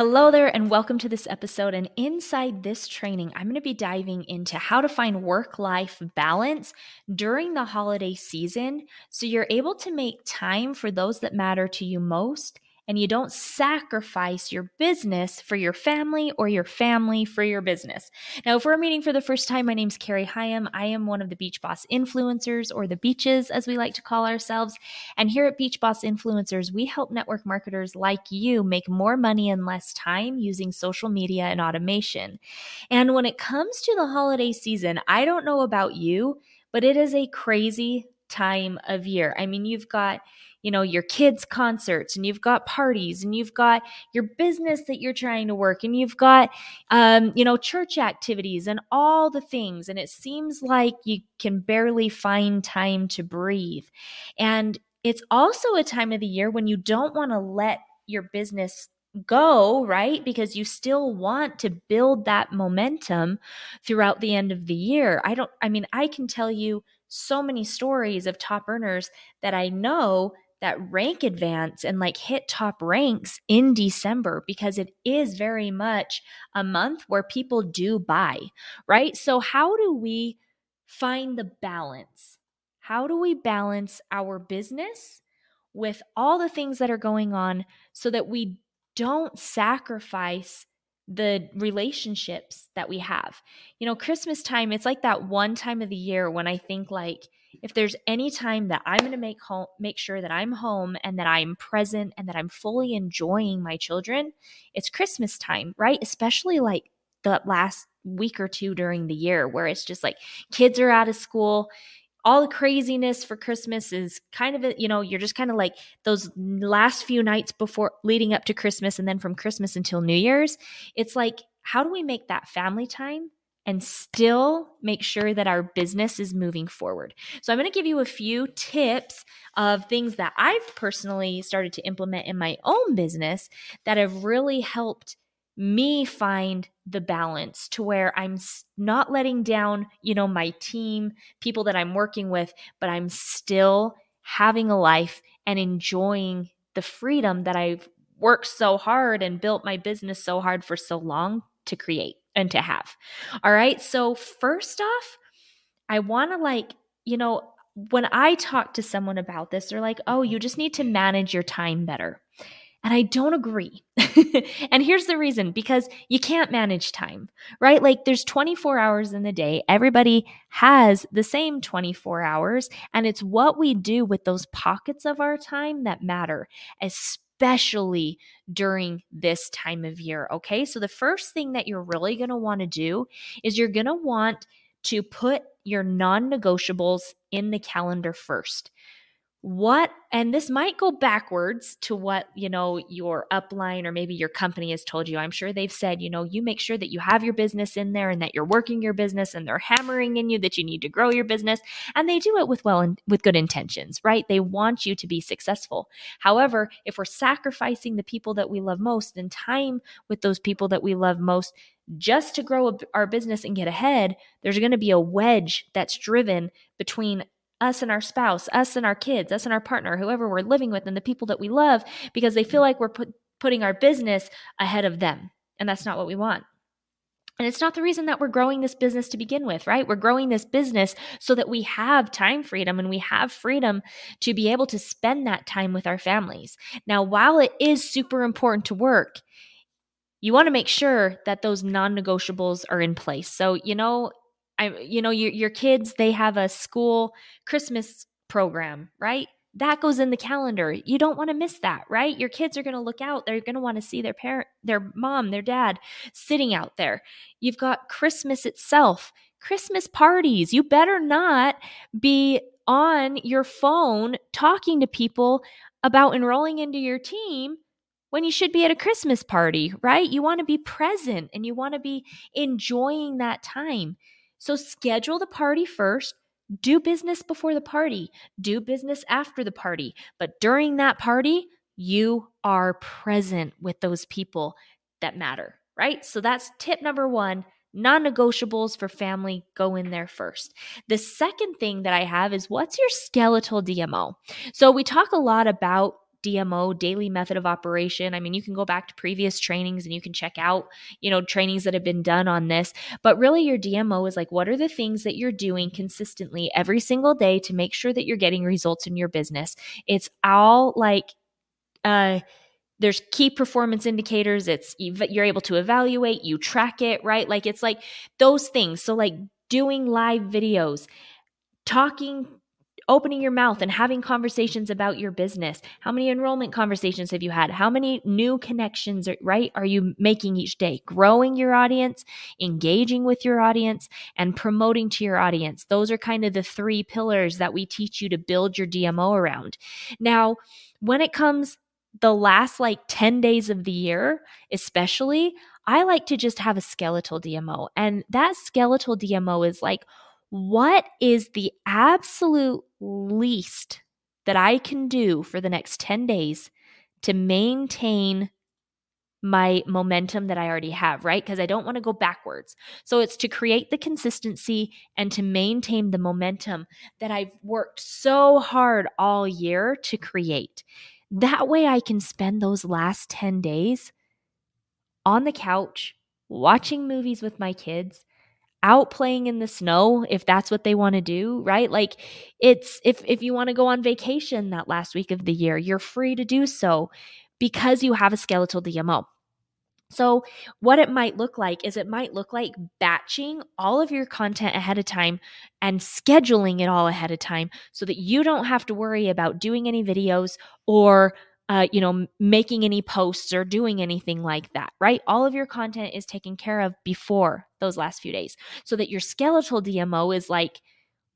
Hello there, and welcome to this episode. And inside this training, I'm going to be diving into how to find work life balance during the holiday season so you're able to make time for those that matter to you most and you don't sacrifice your business for your family or your family for your business. Now, if we're meeting for the first time, my name's Carrie Hyam. I am one of the Beach Boss influencers, or the beaches as we like to call ourselves. And here at Beach Boss Influencers, we help network marketers like you make more money in less time using social media and automation. And when it comes to the holiday season, I don't know about you, but it is a crazy time of year. I mean, you've got you know your kids concerts and you've got parties and you've got your business that you're trying to work and you've got um, you know church activities and all the things and it seems like you can barely find time to breathe and it's also a time of the year when you don't want to let your business go, right? Because you still want to build that momentum throughout the end of the year. I don't, I mean, I can tell you so many stories of top earners that I know that rank advance and like hit top ranks in December because it is very much a month where people do buy, right? So, how do we find the balance? How do we balance our business with all the things that are going on so that we don't sacrifice the relationships that we have? You know, Christmas time, it's like that one time of the year when I think like, if there's any time that I'm going to make home make sure that I'm home and that I'm present and that I'm fully enjoying my children, it's Christmas time, right? Especially like the last week or two during the year where it's just like kids are out of school, all the craziness for Christmas is kind of, you know, you're just kind of like those last few nights before leading up to Christmas and then from Christmas until New Year's. It's like, how do we make that family time and still make sure that our business is moving forward. So, I'm going to give you a few tips of things that I've personally started to implement in my own business that have really helped me find the balance to where I'm not letting down, you know, my team, people that I'm working with, but I'm still having a life and enjoying the freedom that I've worked so hard and built my business so hard for so long to create and to have. All right. So, first off, I want to like, you know, when I talk to someone about this, they're like, oh, you just need to manage your time better. And I don't agree. and here's the reason because you can't manage time, right? Like there's 24 hours in the day. Everybody has the same 24 hours. And it's what we do with those pockets of our time that matter, especially especially during this time of year. Okay. So, the first thing that you're really going to want to do is you're going to want to put your non negotiables in the calendar first what and this might go backwards to what you know your upline or maybe your company has told you. I'm sure they've said you know you make sure that you have your business in there and that you're working your business and they're hammering in you that you need to grow your business. And they do it with well and with good intentions right? They want you to be successful. However if we're sacrificing the people that we love most and time with those people that we love most just to grow our business and get ahead, there's going to be a wedge that's driven between us and our spouse, us and our kids, us and our partner, whoever we're living with, and the people that we love, because they feel like we're put, putting our business ahead of them. And that's not what we want. And it's not the reason that we're growing this business to begin with, right? We're growing this business so that we have time freedom and we have freedom to be able to spend that time with our families. Now, while it is super important to work, you want to make sure that those non negotiables are in place. So, you know, I, you know, your, your kids, they have a school Christmas program, right? That goes in the calendar. You don't want to miss that, right? Your kids are going to look out. They're going to want to see their parent, their mom, their dad sitting out there. You've got Christmas itself, Christmas parties. You better not be on your phone talking to people about enrolling into your team when you should be at a Christmas party, right? You want to be present and you want to be enjoying that time. So schedule the party first. Do business before the party, do business after the party. But during that party, you are present with those people that matter, right? So that's tip number one. Non negotiables for family go in there first. The second thing that I have is what's your skeletal DMO? So, we talk a lot about DMO, daily method of operation. I mean, you can go back to previous trainings and you can check out, you know, trainings that have been done on this. But really, your DMO is like, what are the things that you're doing consistently every single day to make sure that you're getting results in your business? It's all like, uh, there's key performance indicators it's you're able to evaluate you track it right like it's like those things so like doing live videos talking opening your mouth and having conversations about your business. How many enrollment conversations have you had? How many new connections, are, right, are you making each day? Growing your audience, engaging with your audience, and promoting to your audience. Those are kind of the three pillars that we teach you to build your DMO around. Now, when it comes the last like 10 days of the year, especially, I like to just have a skeletal DMO. And that skeletal DMO is like, what is the absolute least that I can do for the next 10 days to maintain my momentum that I already have, right? Because I don't want to go backwards. So it's to create the consistency and to maintain the momentum that I've worked so hard all year to create. That way I can spend those last 10 days on the couch watching movies with my kids out playing in the snow if that's what they want to do right? Like it's if if you want to go on vacation that last week of the year you're free to do so because you have a skeletal DMO so, what it might look like is it might look like batching all of your content ahead of time and scheduling it all ahead of time so that you don't have to worry about doing any videos or uh, you know, making any posts or doing anything like that, right? All of your content is taken care of before those last few days so that your skeletal DMO is like,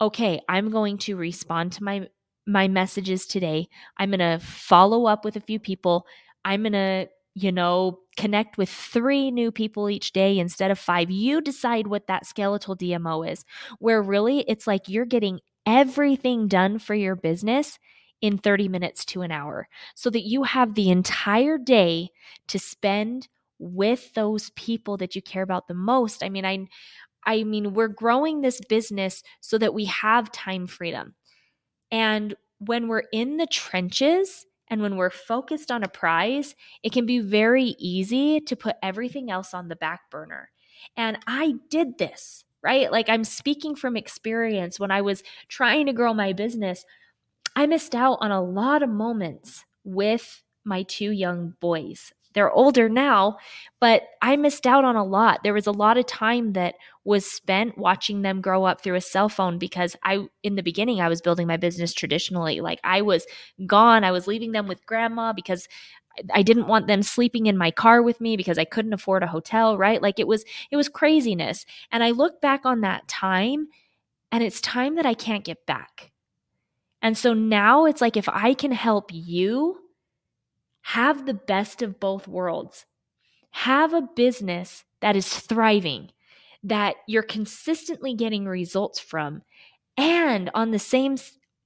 okay, I'm going to respond to my my messages today. I'm going to follow up with a few people. I'm going to, you know, connect with 3 new people each day instead of 5. You decide what that skeletal DMO is. Where really it's like you're getting everything done for your business in 30 minutes to an hour so that you have the entire day to spend with those people that you care about the most. I mean, I I mean, we're growing this business so that we have time freedom. And when we're in the trenches and when we're focused on a prize, it can be very easy to put everything else on the back burner. And I did this, right? Like I'm speaking from experience when I was trying to grow my business. I missed out on a lot of moments with my two young boys. They're older now, but I missed out on a lot. There was a lot of time that was spent watching them grow up through a cell phone because I, in the beginning, I was building my business traditionally. Like I was gone, I was leaving them with grandma because I didn't want them sleeping in my car with me because I couldn't afford a hotel, right? Like it was it was craziness. And I look back on that time and it's time that I can't get back. And so now it's like if I can help you have the best of both worlds, have a business that is thriving, that you're consistently getting results from, and on the same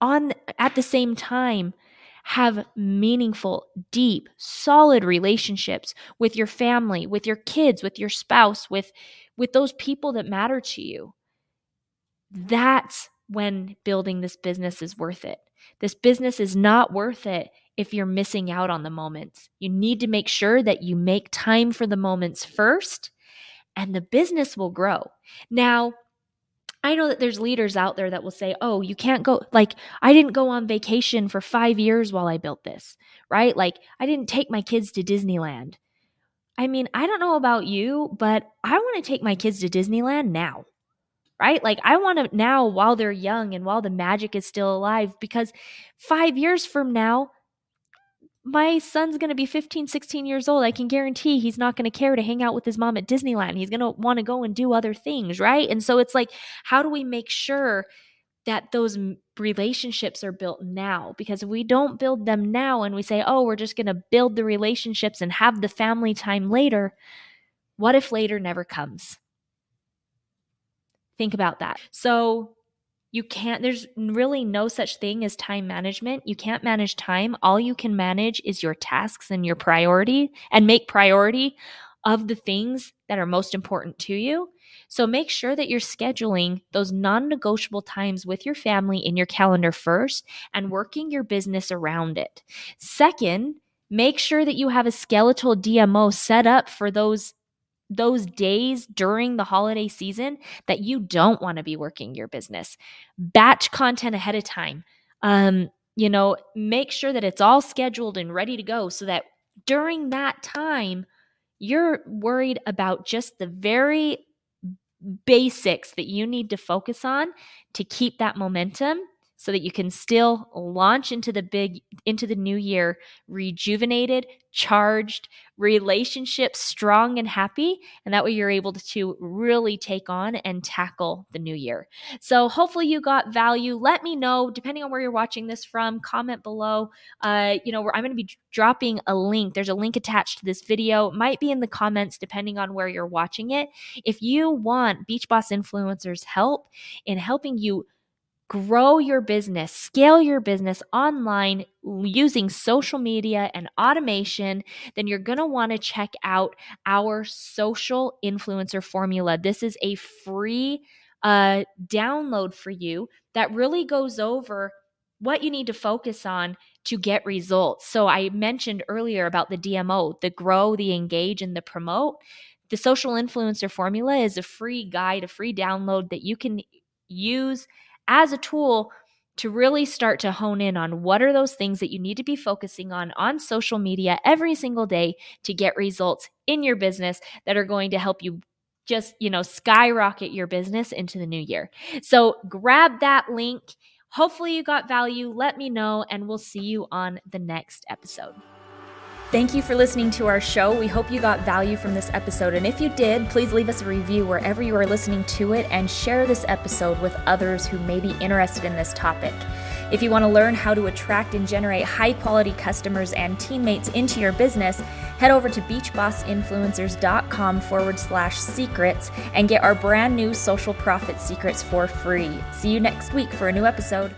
on at the same time have meaningful, deep, solid relationships with your family, with your kids, with your spouse, with with those people that matter to you. That's when building this business is worth it. This business is not worth it if you're missing out on the moments. You need to make sure that you make time for the moments first, and the business will grow. Now, I know that there's leaders out there that will say, oh, you can't go, like, I didn't go on vacation for five years while I built this, right? Like, I didn't take my kids to Disneyland. I mean, I don't know about you, but I want to take my kids to Disneyland now right? Like I want to now while they're young and while the magic is still alive because 5 years from now my son's going to be 15, 16 years old. I can guarantee he's not going to care to hang out with his mom at Disneyland. He's going to want to go and do other things, right? And so it's like how do we make sure that those relationships are built now. Because if we don't build them now and we say, oh, we're just going to build the relationships and have the family time later, what if later never comes? Think about that. So, you can't, there's really no such thing as time management. You can't manage time. All you can manage is your tasks and your priority and make priority of the things that are most important to you. So make sure that you're scheduling those non negotiable times with your family in your calendar first and working your business around it. Second, make sure that you have a skeletal DMO set up for those those days during the holiday season that you don't want to be working your business. Batch content ahead of time. Um, you know, make sure that it's all scheduled and ready to go so that during that time, you're worried about just the very basics that you need to focus on to keep that momentum so that you can still launch into the big into the new year rejuvenated charged relationships strong and happy and that way you're able to really take on and tackle the new year. So hopefully you got value. Let me know depending on where you're watching this from comment below. Uh, you know where i'm going to be dropping a link. There's a link attached to this video. It might be in the comments depending on where you're watching it. If you want beach boss influencers help in helping you grow your business, scale your business online using social media and automation, then you're going to want to check out our social influencer formula. This is a free uh, download for you that really goes over what you need to focus on to get results. So I mentioned earlier about the DMO, the grow, the engage, and the promote. The social influencer formula is a free guide, a free download that you can use as a tool to really start to hone in on what are those things that you need to be focusing on on social media every single day to get results in your business that are going to help you just, you know, skyrocket your business into the new year. So grab that link. Hopefully you got value. Let me know and we'll see you on the next episode. Thank you for listening to our show. We hope you got value from this episode. And if you did, please leave us a review wherever you are listening to it and share this episode with others who may be interested in this topic. If you want to learn how to attract and generate high quality customers and teammates into your business, head over to beachbossinfluencers.com forward slash secrets and get our brand new social profit secrets for free. See you next week for a new episode.